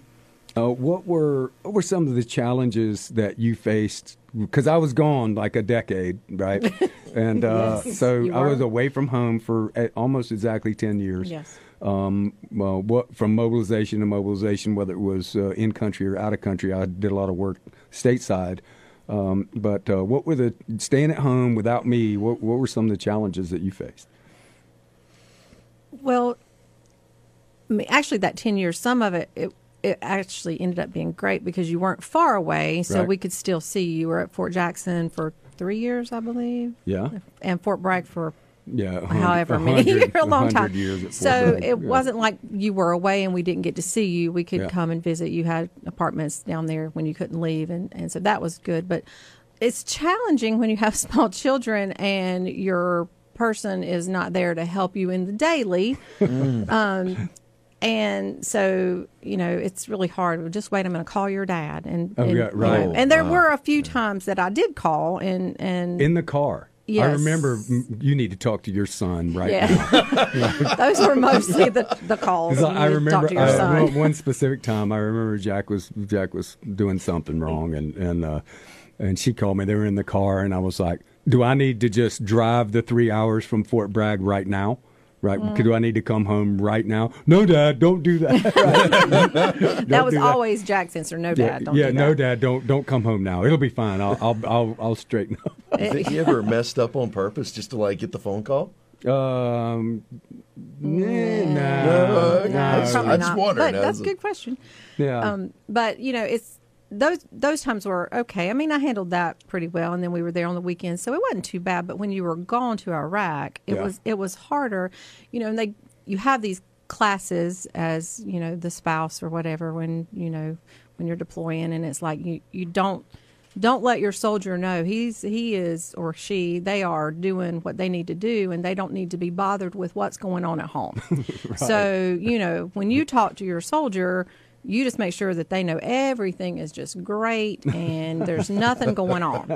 uh, what were what were some of the challenges that you faced? Because I was gone like a decade, right? And uh,
Yes,
so I was away from home for uh, almost exactly ten years
Yes.
Um, well, what from mobilization to mobilization, whether it was uh, in country or out of country. I did a lot of work stateside. Um, but uh, what were the staying at home without me? What, what were some of the challenges that you faced?
Well, actually, that 10 years, some of it, it, it actually ended up being great because you weren't far away, so
Right.
we could still see you. You were at Fort Jackson for three years, I believe,
Yeah,
and Fort Bragg for
yeah.
however many a long time.
Years
so it
Yeah.
wasn't like you were away and we didn't get to see you. We could
Yeah.
come and visit. You had apartments down there when you couldn't leave, and and so that was good. But it's challenging when you have small children and your person is not there to help you in the daily. Um, and so you know it's really hard. Just wait, I'm going to call your dad, and
Oh,
and,
yeah, right.
you know, and there
Wow.
were a few times that I did call, and and
In the car. I remember you need to talk to your son right
Yeah.
now.
those were mostly the the calls.
I, remember
to your
I-
son.
one- one specific time. I remember Jack was Jack was doing something wrong, and and uh, and she called me. They were in the car, and I was like, "Do I need to just drive the three hours from Fort Bragg right now?" Right?
Mm.
Do I need to come home right now? No, Dad, don't do that.
that
Don't
was
do
always Jack's answer. No,
yeah,
dad, don't
yeah,
do
no,
that.
Dad, don't don't come home now. It'll be fine. I'll I'll I'll, I'll straighten up.
You think you ever messed up on purpose just to like get the phone call?
Um, nah,
No,
nah,
okay.
nah.
I just-
Probably
I just
not. But that's a
a-
good question.
Yeah.
Um, but you know, it's those those times were okay. I mean, I handled that pretty well, and then we were there on the weekend, so it wasn't too bad. But when you were gone to Iraq, it
Yeah.
was it was harder. You know, and they you have these classes as you know the spouse or whatever when you know when you're deploying, and it's like you you don't don't let your soldier know he's he is or she they are doing what they need to do and they don't need to be bothered with what's going on at home so you know when you talk to your soldier you just make sure that they know everything is just great and there's nothing going on.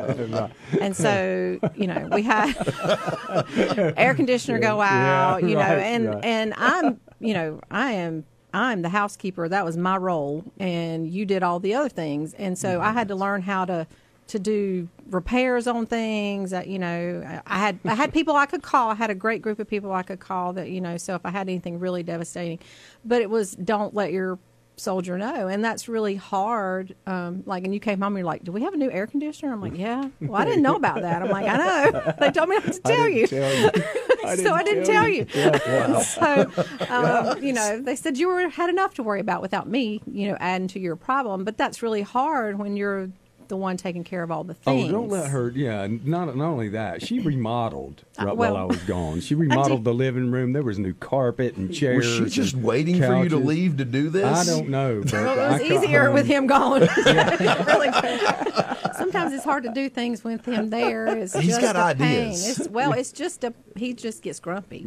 And so you know we had air conditioner go
Yeah,
out you know
right,
and
right.
and i'm you know i am i'm the housekeeper. That was my role and you did all the other things. And so i had to learn how to to do repairs on things you know i had i had people i could call. I had a great group of people i could call that you know so if i had anything really devastating but it was don't let your soldier know and that's really hard um, like and you came home and you're like do we have a new air conditioner i'm like yeah well i didn't know about that i'm like i know they told me not to tell you
Tell you.
so I didn't tell you. so, um, you know, they said you were had enough to worry about without me, you know, adding to your problem. But that's really hard when you're the one taking care of all the things.
Oh, don't let her. Yeah, not not only that, she remodeled
Uh,
right
well,
while I was gone. She remodeled the living room. There was new carpet and chairs.
Was she just
and
waiting for you to leave to do this?
I don't know. But
Well, it was
got
easier with him gone. really, sometimes it's hard to do things with him there. It's
He's
just
got
a pain.
ideas.
It's, well, it's just a he just gets grumpy,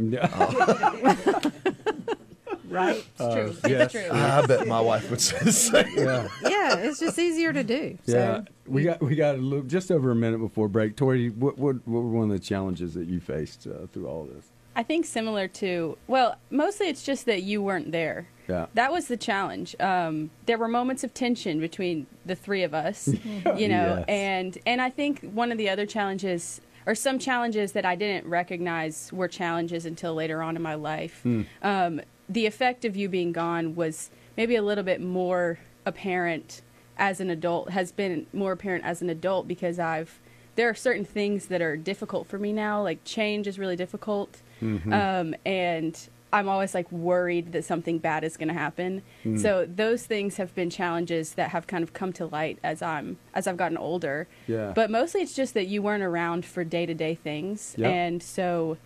right?
Uh,
True.
yes.
It's true.
I bet my wife would say the same.
Yeah,
Yeah, it's just easier to do.
yeah.
So
We got we got a little, just over a minute before break. Tori, what what, what were one of the challenges that you faced uh, through all this?
I think similar to well, mostly it's just that you weren't there.
Yeah.
That was the challenge. Um, there were moments of tension between the three of us, you know,
Yes.
and and I think one of the other challenges or some challenges that I didn't recognize were challenges until later on in my life.
Hmm.
Um, the effect of you being gone was maybe a little bit more apparent as an adult. Has been more apparent as an adult because I've there are certain things that are difficult for me now. Like change is really difficult, um, and I'm always like worried that something bad is going to happen. So those things have been challenges that have kind of come to light as I'm as I've gotten older.
Yeah.
But mostly it's just that you weren't around for day to day things,
Yeah.
and so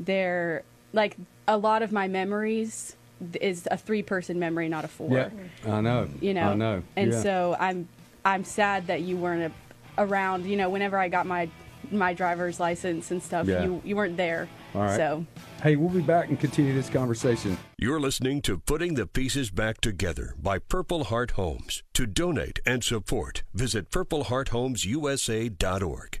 they're like a lot of my memories is a three person memory, not a four
Yeah, I know.
you know
I know.
and
yeah.
so i'm i'm sad that you weren't a, around you know whenever i got my my driver's license and stuff
Yeah.
you you weren't there
All right.
so
Hey, we'll be back and continue this conversation.
You're listening to Putting the Pieces Back Together by Purple Heart Homes. To donate and support, visit purplehearthomesusa.org.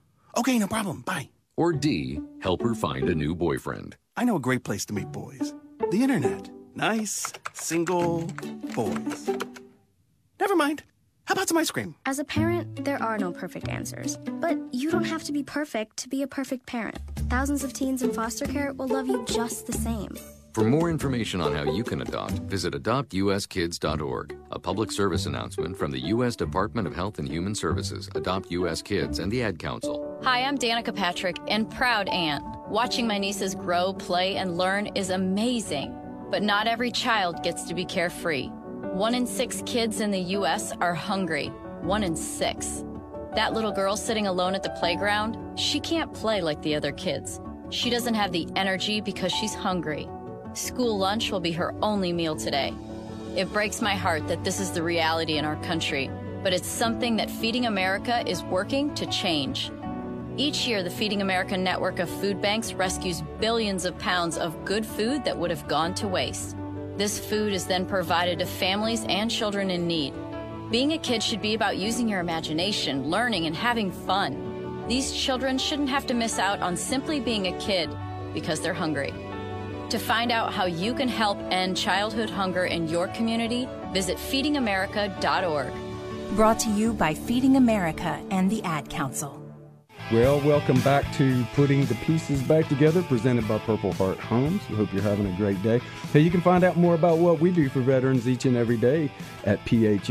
Okay, no problem. Bye.
Or D, help her find a new boyfriend?
I know a great place to meet boys the internet. Nice, single boys. Never mind. How about some ice cream?
As a parent, there are no perfect answers. But you don't have to be perfect to be a perfect parent. Thousands of teens in foster care will love you just the same.
For more information on how you can adopt, visit adoptuskids.org. A public service announcement from the U.S. Department of Health and Human Services, Adopt U.S. Kids, and the Ad Council.
Hi, I'm Danica Patrick and proud aunt. Watching my nieces grow, play, and learn is amazing. But not every child gets to be carefree. One in six kids in the U.S. are hungry. One in six. That little girl sitting alone at the playground, she can't play like the other kids. She doesn't have the energy because she's hungry. School lunch will be her only meal today. It breaks my heart that this is the reality in our country, but it's something that Feeding America is working to change. Each year, the Feeding America network of food banks rescues billions of pounds of good food that would have gone to waste. This food is then provided to families and children in need. Being a kid should be about using your imagination, learning, and having fun. These children shouldn't have to miss out on simply being a kid because they're hungry. To find out how you can help end childhood hunger in your community, visit feedingamerica.org.
Brought to you by Feeding America and the Ad Council.
Well, welcome back to Putting the Pieces Back Together, presented by Purple Heart Homes. We hope you're having a great day. Hey, you can find out more about what we do for veterans each and every day at phhusa.org.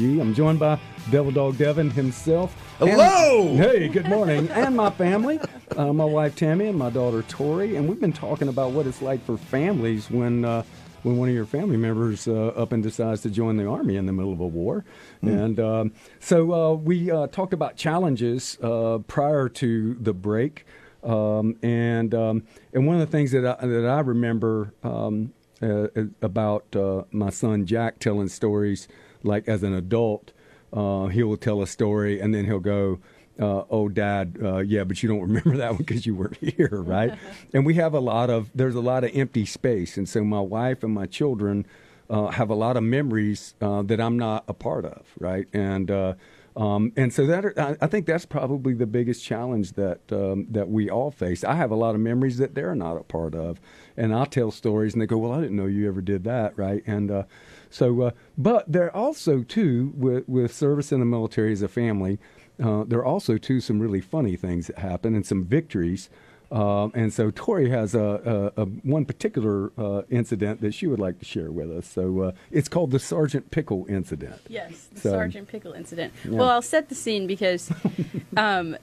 I'm joined by Devil Dog Devin himself.
Hello!
And, hey, good morning. and my family, uh, my wife Tammy and my daughter Tori. And we've been talking about what it's like for families when. Uh, when one of your family members uh, up and decides to join the army in the middle of a war. Mm. And um, so uh, we uh, talked about challenges uh, prior to the break. Um, and um, and one of the things that I, that I remember um, uh, about uh, my son Jack telling stories, like as an adult, he will tell a story and then he'll go, uh, oh, dad, uh, yeah, but you don't remember that one because you weren't here, right? and we have a lot of, there's a lot of empty space. And so my wife and my children uh, have a lot of memories uh, that I'm not a part of, right? And, uh, um, and so that I think that's probably the biggest challenge that um, that we all face. I have a lot of memories that they're not a part of, and I'll tell stories, and they go, "Well, I didn't know you ever did that," right? And uh, so, uh, but there also too with with service in the military as a family, uh, there are also too some really funny things that happen and some victories. Uh, and so Tori has a, a, a one particular uh, incident that she would like to share with us. So uh, it's called the Sergeant Pickle incident.
Yes, the so, Sergeant Pickle incident. Yeah. Well, I'll set the scene because um,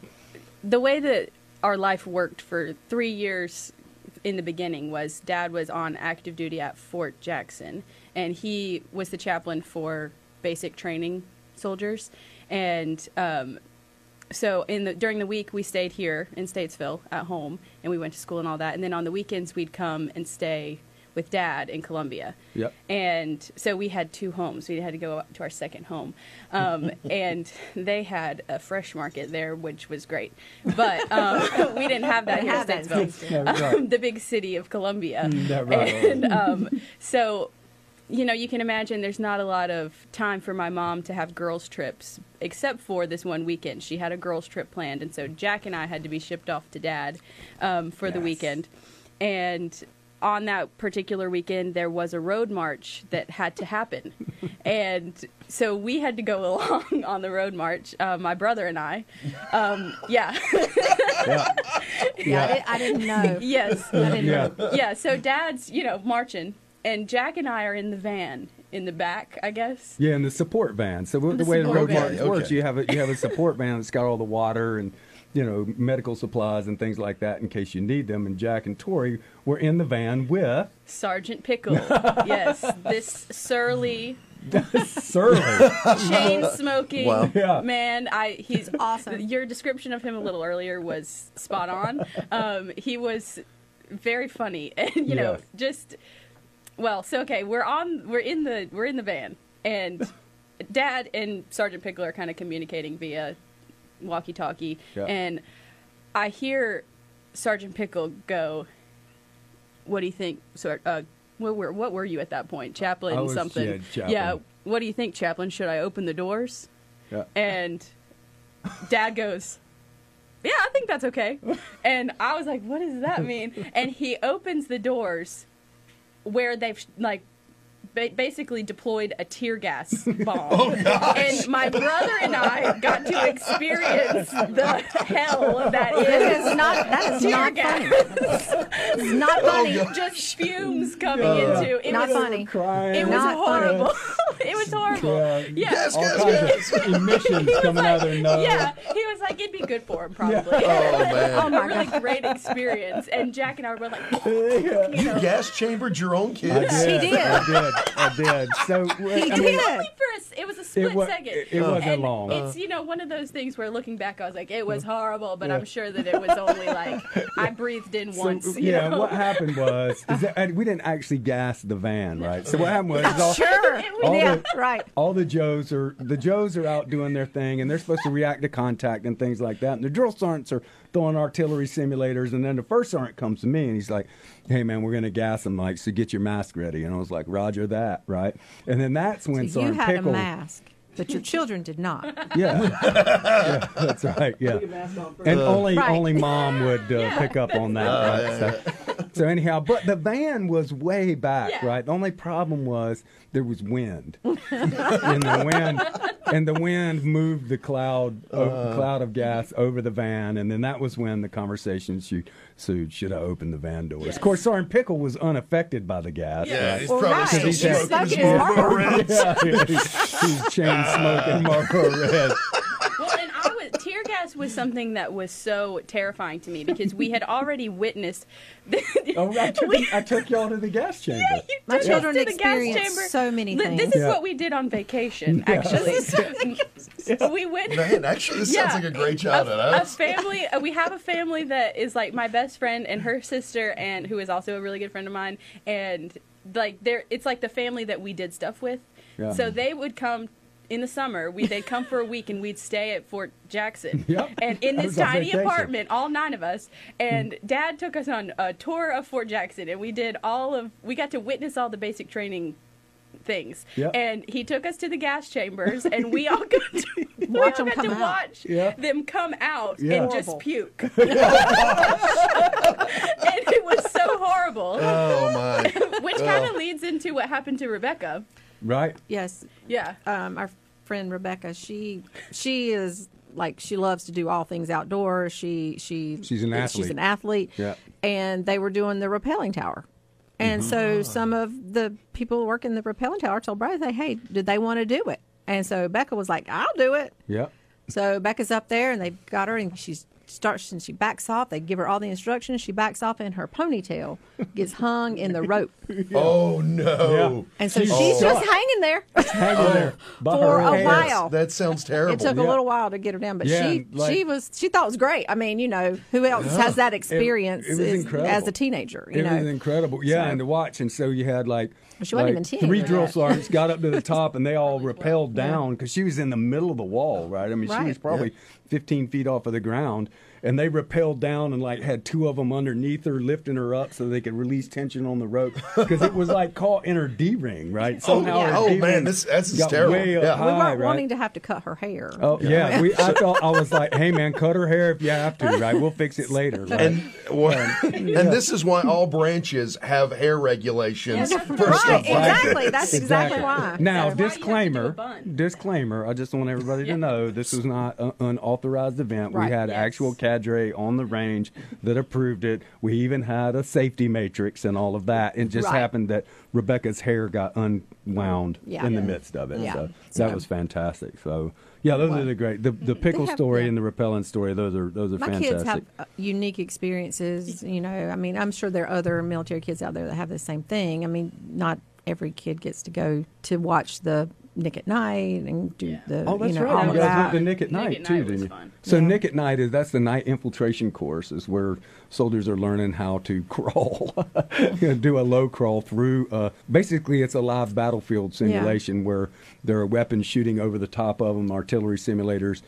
the way that our life worked for three years in the beginning was Dad was on active duty at Fort Jackson, and he was the chaplain for basic training soldiers and um, so in the during the week we stayed here in Statesville at home, and we went to school and all that. And then on the weekends we'd come and stay with Dad in Columbia.
Yep.
And so we had two homes. We had to go to our second home, um, and they had a fresh market there, which was great. But um, we didn't have that here in Statesville, um, the big city of Columbia.
Mm, right.
And um, so you know, you can imagine there's not a lot of time for my mom to have girls' trips, except for this one weekend. She had a girls' trip planned, and so Jack and I had to be shipped off to dad um, for yes. the weekend. And on that particular weekend, there was a road march that had to happen. and so we had to go along on the road march, uh, my brother and I. Um, yeah.
yeah. yeah. I, did, not know.
Yes.
I didn't
yeah. know. Yeah. So dad's, you know, marching and Jack and I are in the van in the back, I guess.
Yeah, in the support van. So the, the way the road march works, you have a you have a support van that's got all the water and you know medical supplies and things like that in case you need them. And Jack and Tori were in the van with
Sergeant Pickle. yes, this surly.
surly,
chain smoking
wow. yeah.
man. I he's
awesome.
Your description of him a little earlier was spot on. Um, he was very funny, and you know, just well, so okay, we're on we're in the we're in the van and dad and Sergeant Pickle are kind of communicating via walkie-talkie yeah. and I hear Sergeant Pickle go what do you think sir uh, what were what were you at that point? Chaplain
was,
something.
Yeah, chaplain.
yeah, what do you think, Chaplain? Should I open the doors?
Yeah.
And dad goes yeah, I think that's okay. and I was like, what does that mean? and he opens the doors where they've like ba- basically deployed a tear gas bomb.
Oh, gosh.
And my brother and I got to experience the hell that is.
That is not- that is
tear
not
gas.
It's not funny.
Just fumes coming
Uh,
into it.
Not
was,
funny.
Crying.
It was
Not funny.
horrible. it was horrible.
Yeah.
Yeah.
all kinds of emissions coming out of their nose.
Yeah, he was like, it'd be good for him, probably.
Oh, man.
oh a really great experience. And Jack and I were both like,
You gas chambered your own
I did.
He did.
I did. I did. So
he
I mean,
Only for a s it was a split
wa-
second.
it- it wasn't
and
long.
It's you know one of those things where looking back, I was like, it was horrible, but
Yeah.
I'm sure that it was only like I breathed in
So,
once. you
yeah,
know?
what happened was is that, and we didn't actually gas the van, right? So what happened was is all,
Sure.
all
yeah,
the-
right.
all the Joes are the Joes are out doing their thing, and they're supposed to react to contact and things like that. And the drill sergeants are throwing artillery simulators, and then the first sergeant comes to me and he's like, "Hey man, we're gonna gas them, like so get your mask ready." And I was like, "Roger that," right? And then that's when
So you
Sergeant
had
Pickle,
a mask, but your children did not.
yeah, yeah, that's right. Yeah, and only
Right.
only mom would uh, pick up on that. right? So, so anyhow, but the van was way back,
Yeah.
right? The only problem was there was wind, and the wind and the wind moved the cloud o- uh-huh. cloud of gas over the van, and then that was when the conversation should sued should I open the van doors. Of course, Sergeant Pickle was unaffected by the gas.
Yeah,
right?
he's
Well,
probably
right.
still
He's
smoking
smoking
his
his
Marlboro
Marlboro.
Reds.
yeah, he's, he's chain smoking ah. Marlboro Red.
well, and I was tear was something that was so terrifying to me because we had already witnessed.
Oh, I took, I took y'all to the gas chamber.
Yeah, you
My
took us
children
to the gas
experienced
chamber.
so many things.
This is
Yeah.
what we did on vacation,
Yeah.
actually. we went.
Man, actually, this sounds like a great childhood.
A, a
huh?
family. uh, We have a family that is like my best friend and her sister, and who is also a really good friend of mine. And like, they're it's like the family that we did stuff with.
Yeah.
So they would come in the summer. We they'd come for a week, and we'd stay at Fort Jackson.
Yep.
And in this tiny
vacation.
apartment, all nine of us. And mm. Dad took us on a tour of Fort Jackson, and we did all of. We got to witness all the basic training things.
Yep.
And he took us to the gas chambers, and we all got to we
Watch
all
them
got to
come out.
watch
Yeah.
them come out
Yeah.
and just puke. and it was so horrible.
Oh my!
Which kind of leads into what happened to Rebecca.
Right.
Yes,
Yeah.
um, our friend Rebecca, she she is like she loves to do all things outdoors. She she
She's an athlete.
She's
athlete.
an athlete.
Yeah.
And they were doing the rappelling tower. And
Mm-hmm.
so some of the people working the rappelling tower told Brad, they, hey, did they want to do it? And so Becca was like, I'll do it.
Yep.
So Becca's up there, and they've got her, and she starts and she backs off. They give her all the instructions. She backs off, and her ponytail gets hung in the rope,
Oh no!
and so
She's
she's just hanging there
Hanging there by
for
her
a
hair.
while.
That sounds terrible.
It took a little while to get her down, but
Yeah,
she
like-
she was she thought it was great. I mean, you know, who else
Yeah.
has that experience
it was
is-
incredible.
as a teenager? You
it
know,
was incredible. Yeah,
So-
and to watch. And so you had like,
She wasn't
like
even 10
three drill sergeants got up to the top and they all rappelled down because she was in the middle of the wall, right? I mean, she was probably 15 feet off of the ground. And they rappelled down and like had two of them underneath her, lifting her up so they could release tension on the rope because it was like caught in her D ring, right? Oh, Somehow
yeah.
her
Oh, man, this- that's
got
terrible.
way up
we
high,
weren't
right?
wanting to have to cut her hair.
Oh yeah, we. I thought I was like, "Hey man, cut her hair if you have to, right? We'll fix it later." Right?
And well, and this is why all branches have hair regulations for
right,
stuff like
exactly.
this.
That's exactly why.
Now,
That's why you have to do a
disclaimer,
bun.
disclaimer. I just want everybody to know this was not an unauthorized event.
Right.
We had
Yes.
actual cadre on the range that approved it. We even had a safety matrix and all of that. It just
Right.
happened that Rebecca's hair got unwound
Yeah.
in the midst of it.
Yeah.
So, that was fantastic. So yeah, those are the great. The the pickle
have-
story
yeah.
and the rappelling story. Those are those are
My
fantastic.
kids have uh, unique experiences. You know, I mean, I'm sure there are other military kids out there that have the same thing. I mean, not every kid gets to go to watch the Nick at Night and do the
Oh, that's
you know
right.
all
You guys
that.
went to Nick at
Nick
Night
at
too,
Night
didn't you?
fun.
So
Yeah.
Nick at Night is that's the night infiltration course, is where soldiers are learning how to crawl, you know, do a low crawl through. Uh, basically, it's a live battlefield simulation where there are weapons shooting over the top of them, artillery simulators,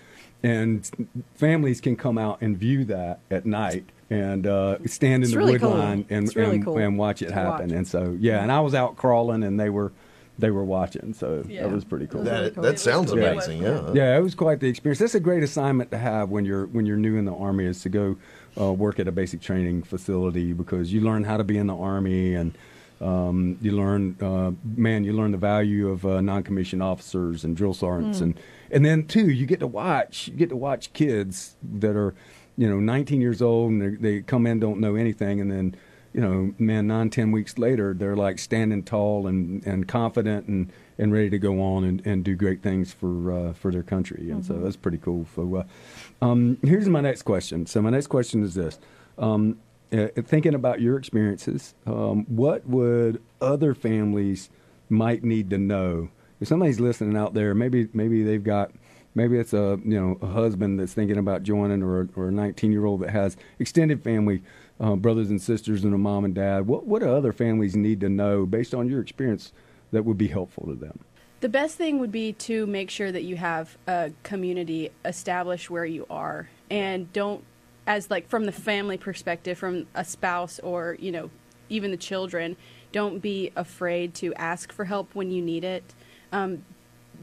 and families can come out and view that at night. And uh, stand in
It's
the
really
wood
cool.
line and,
really
and,
cool
and watch it happen.
watch.
And so, yeah, and I was out crawling, and they were they were watching. So
Yeah.
that was pretty cool.
That,
cool.
that sounds
It
amazing.
cool.
Yeah.
Yeah, it was quite the experience. That's a great assignment to have when you're when you're new in the army is to go uh, work at a basic training facility because you learn how to be in the army and Um, you learn, uh, man, you learn the value of uh, non-commissioned officers and drill sergeants,
Mm.
and and then too, you get to watch, you get to watch kids that are, you know, 19 years old and they, they come in don't know anything, and then, you know, man, nine, ten weeks later, they're like standing tall and, and confident and, and ready to go on and, and do great things for uh, for their country, and so
Mhm.
that's pretty cool. So, uh, um, here's my next question. So my next question is this. Um, uh, thinking about your experiences, um, what would other families might need to know? If somebody's listening out there, maybe maybe they've got maybe it's a you know a husband that's thinking about joining, or or a 19 year old that has extended family, uh, brothers and sisters, and a mom and dad. What what do other families need to know based on your experience that would be helpful to them?
The best thing would be to make sure that you have a community established where you are and don't as like from the family perspective from a spouse or, you know, even the children, don't be afraid to ask for help when you need it. Um,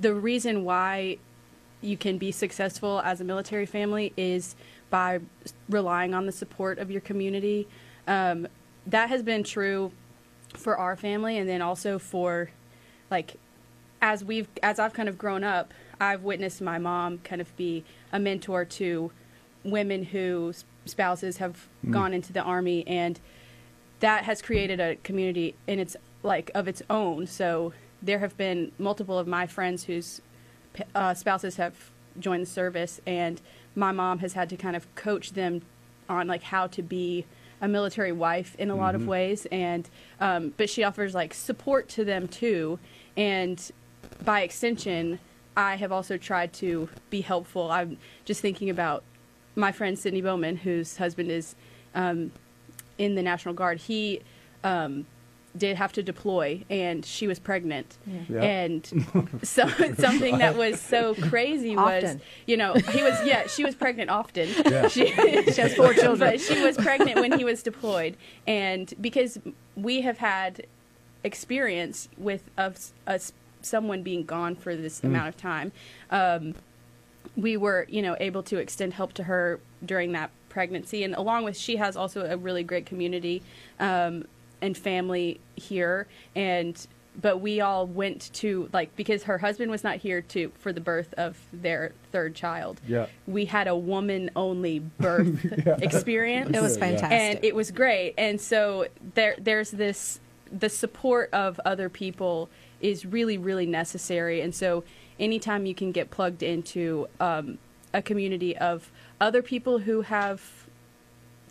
the reason why you can be successful as a military family is by relying on the support of your community. Um, that has been true for our family and then also for like as we've as I've kind of grown up, I've witnessed my mom kind of be a mentor to women whose spouses have
Mm.
gone into the army and that has created a community in its like of its own. So there have been multiple of my friends whose uh, spouses have joined the service, and my mom has had to kind of coach them on like how to be a military wife in a lot of
Mhm.
ways, and um, but she offers like support to them too, and by extension, I have also tried to be helpful. I'm just thinking about my friend Sydney Bowman, whose husband is um, in the National Guard. He um, did have to deploy, and she was pregnant.
Yeah. Yeah.
And so, something that was so crazy was,
Often.
you know, he was yeah, she was pregnant often.
Yeah.
She,
She has four children.
but she was pregnant when he was deployed, and because we have had experience with of us someone being gone for this
Mm.
amount of time. Um, we were, you know, able to extend help to her during that pregnancy, and along with she has also a really great community um, and family here, and but we all went to like because her husband was not here to for the birth of their third child.
Yeah.
we had a woman only birth experience.
It was fantastic.
and it was great. And so there, there's this the support of other people is really really necessary and so anytime you can get plugged into um, a community of other people who have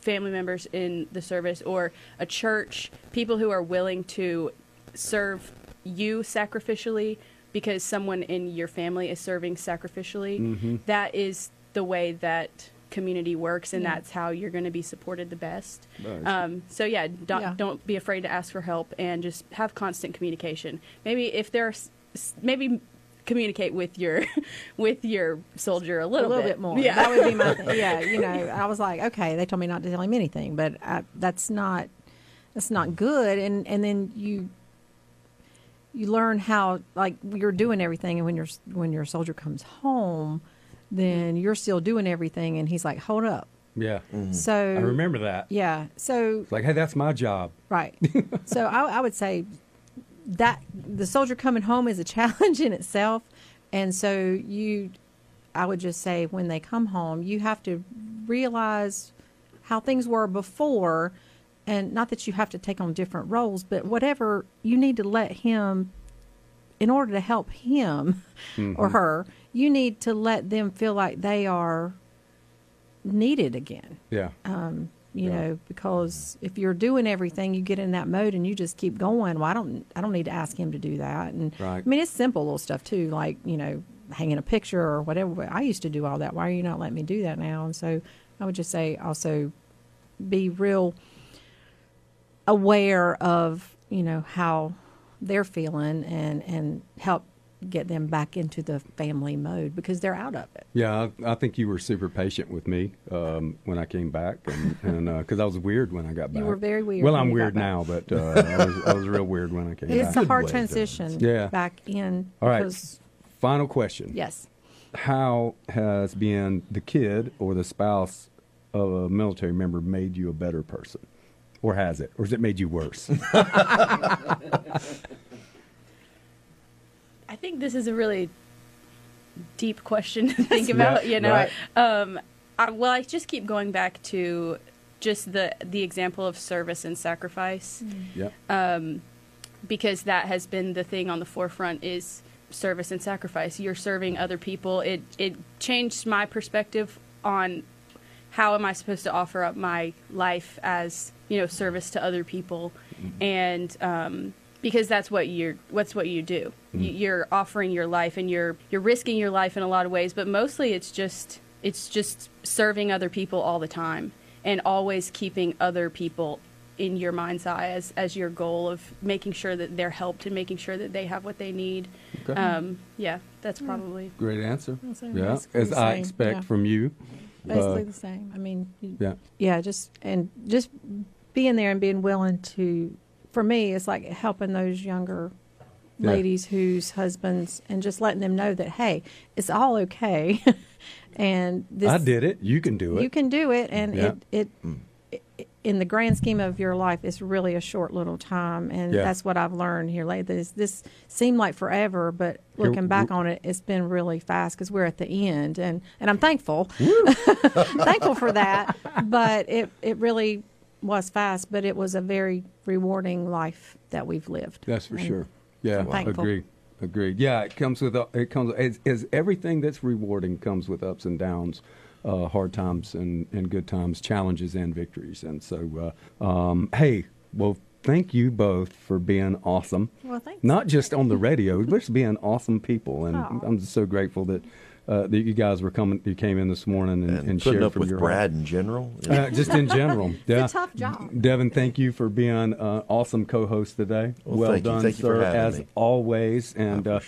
family members in the service or a church people who are willing to serve you sacrificially because someone in your family is serving sacrificially
Mhm.
that is the way that community works and
Yeah.
that's how you're going to be supported the best
Nice.
um, so yeah don't,
Yeah.
don't be afraid to ask for help and just have constant communication maybe if there's maybe communicate with your with your soldier a little,
a little bit, more.
yeah
That would be my thing. Yeah, you know, I was like, okay, they told me not to tell him anything, but I, that's not that's not good. And and then you you learn how like you're doing everything, and when your when your soldier comes home, then you're still doing everything, and he's like, hold up.
Yeah. Mm-hmm.
So
I remember that.
Yeah. So
It's like, hey, that's my job.
Right. so I, I would say that the soldier coming home is a challenge in itself, and so you, I would just say when they come home, you have to realize how things were before, and not that you have to take on different roles, but whatever you need to let him. In order to help him or
Mhm.
her, you need to let them feel like they are needed again
Yeah.
um, you know, because if you're doing everything, you get in that mode and you just keep going. Well, I don't, I don't need to ask him to do that. And
Right.
I mean, it's simple little stuff too, like you know, hanging a picture or whatever. I used to do all that. Why are you not letting me do that now? And so I would just say also be real aware of you know how they're feeling and and help get them back into the family mode because they're out of it.
Yeah, I, I think you were super patient with me um, when I came back, and and because I was weird when I got back.
You were very weird
Well,
when
I'm
you got
weird
back.
now, but uh, I, was, I was real weird when I came back.
It's
back.
a hard transition
Yeah.
back in.
All right.
because-
Final question.
Yes.
How has being the kid or the spouse of a military member made you a better person? or has it, or has it made you worse?
I think this is a really deep question to think
Yeah,
about. You know,
right.
um, I, well, I just keep going back to just the the example of service and sacrifice.
Yeah.
Um, because that has been the thing on the forefront is service and sacrifice. You're serving other people. It it changed my perspective on how am I supposed to offer up my life as you know service to other people, and um, because that's what you're what's what you do. You, you're offering your life and you're you're risking your life in a lot of ways, but mostly it's just it's just serving other people all the time and always keeping other people in your mind's eye as, as your goal of making sure that they're helped and making sure that they have what they need.
Okay.
Um, yeah, that's probably
Great answer. Yeah, as I
same,
expect
yeah.
from you.
Basically
Uh,
the same. I mean, you-
yeah.
yeah, just and just being there and being willing to. For me, it's like helping those younger
Yeah.
ladies whose husbands and just letting them know that hey, it's all okay, and this
I did it. You can do it.
you can do it, and
Yeah.
it, it, it in the grand scheme of your life, it's really a short little time, and
Yeah.
that's what I've learned here lately. This, this seemed like forever, but
Here-
looking back on it, it's been really fast because we're at the end, and and I'm thankful, thankful for that. But it it really was fast, but it was a very rewarding life that we've lived.
That's for
And
sure. Yeah,
thankful.
agree. Agreed. Yeah, it comes with it comes as, as everything that's rewarding comes with ups and downs, uh, hard times and, and good times, challenges and victories. And so, uh, um, hey, well, thank you both for being awesome.
Well, thanks.
Not just on the radio, but just being awesome people. And
Aw.
I'm just so grateful that uh, that you guys were coming. You came in this morning and, and,
And
shared
up
from
with
your
Brad
heart.
in general.
Uh, just in general. yeah.
a tough job.
Devin, thank you for being uh, awesome co-host today.
Well, thank you.
done,
Thank you
sir,
for
as
me.
always. And uh,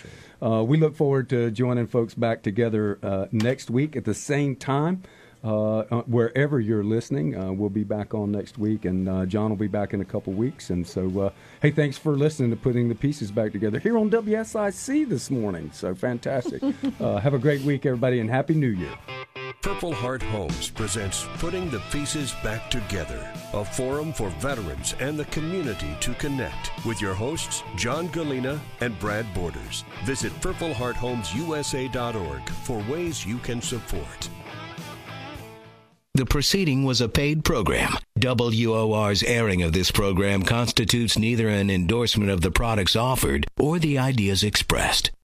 uh, we look forward to joining folks back together uh, next week at the same time. Uh, uh, wherever you're listening, uh, we'll be back on next week, and uh, John will be back in a couple weeks. And so, uh, hey, thanks for listening to putting the pieces back together here on WSIC this morning. So fantastic! uh, have a great week, everybody, and happy New Year.
Purple Heart Homes presents Putting the Pieces Back Together, a forum for veterans and the community to connect with your hosts, John Gallina and Brad Borders. Visit purplehearthomesusa.org for ways you can support.
The proceeding was a paid program. WOR's airing of this program constitutes neither an endorsement of the products offered or the ideas expressed.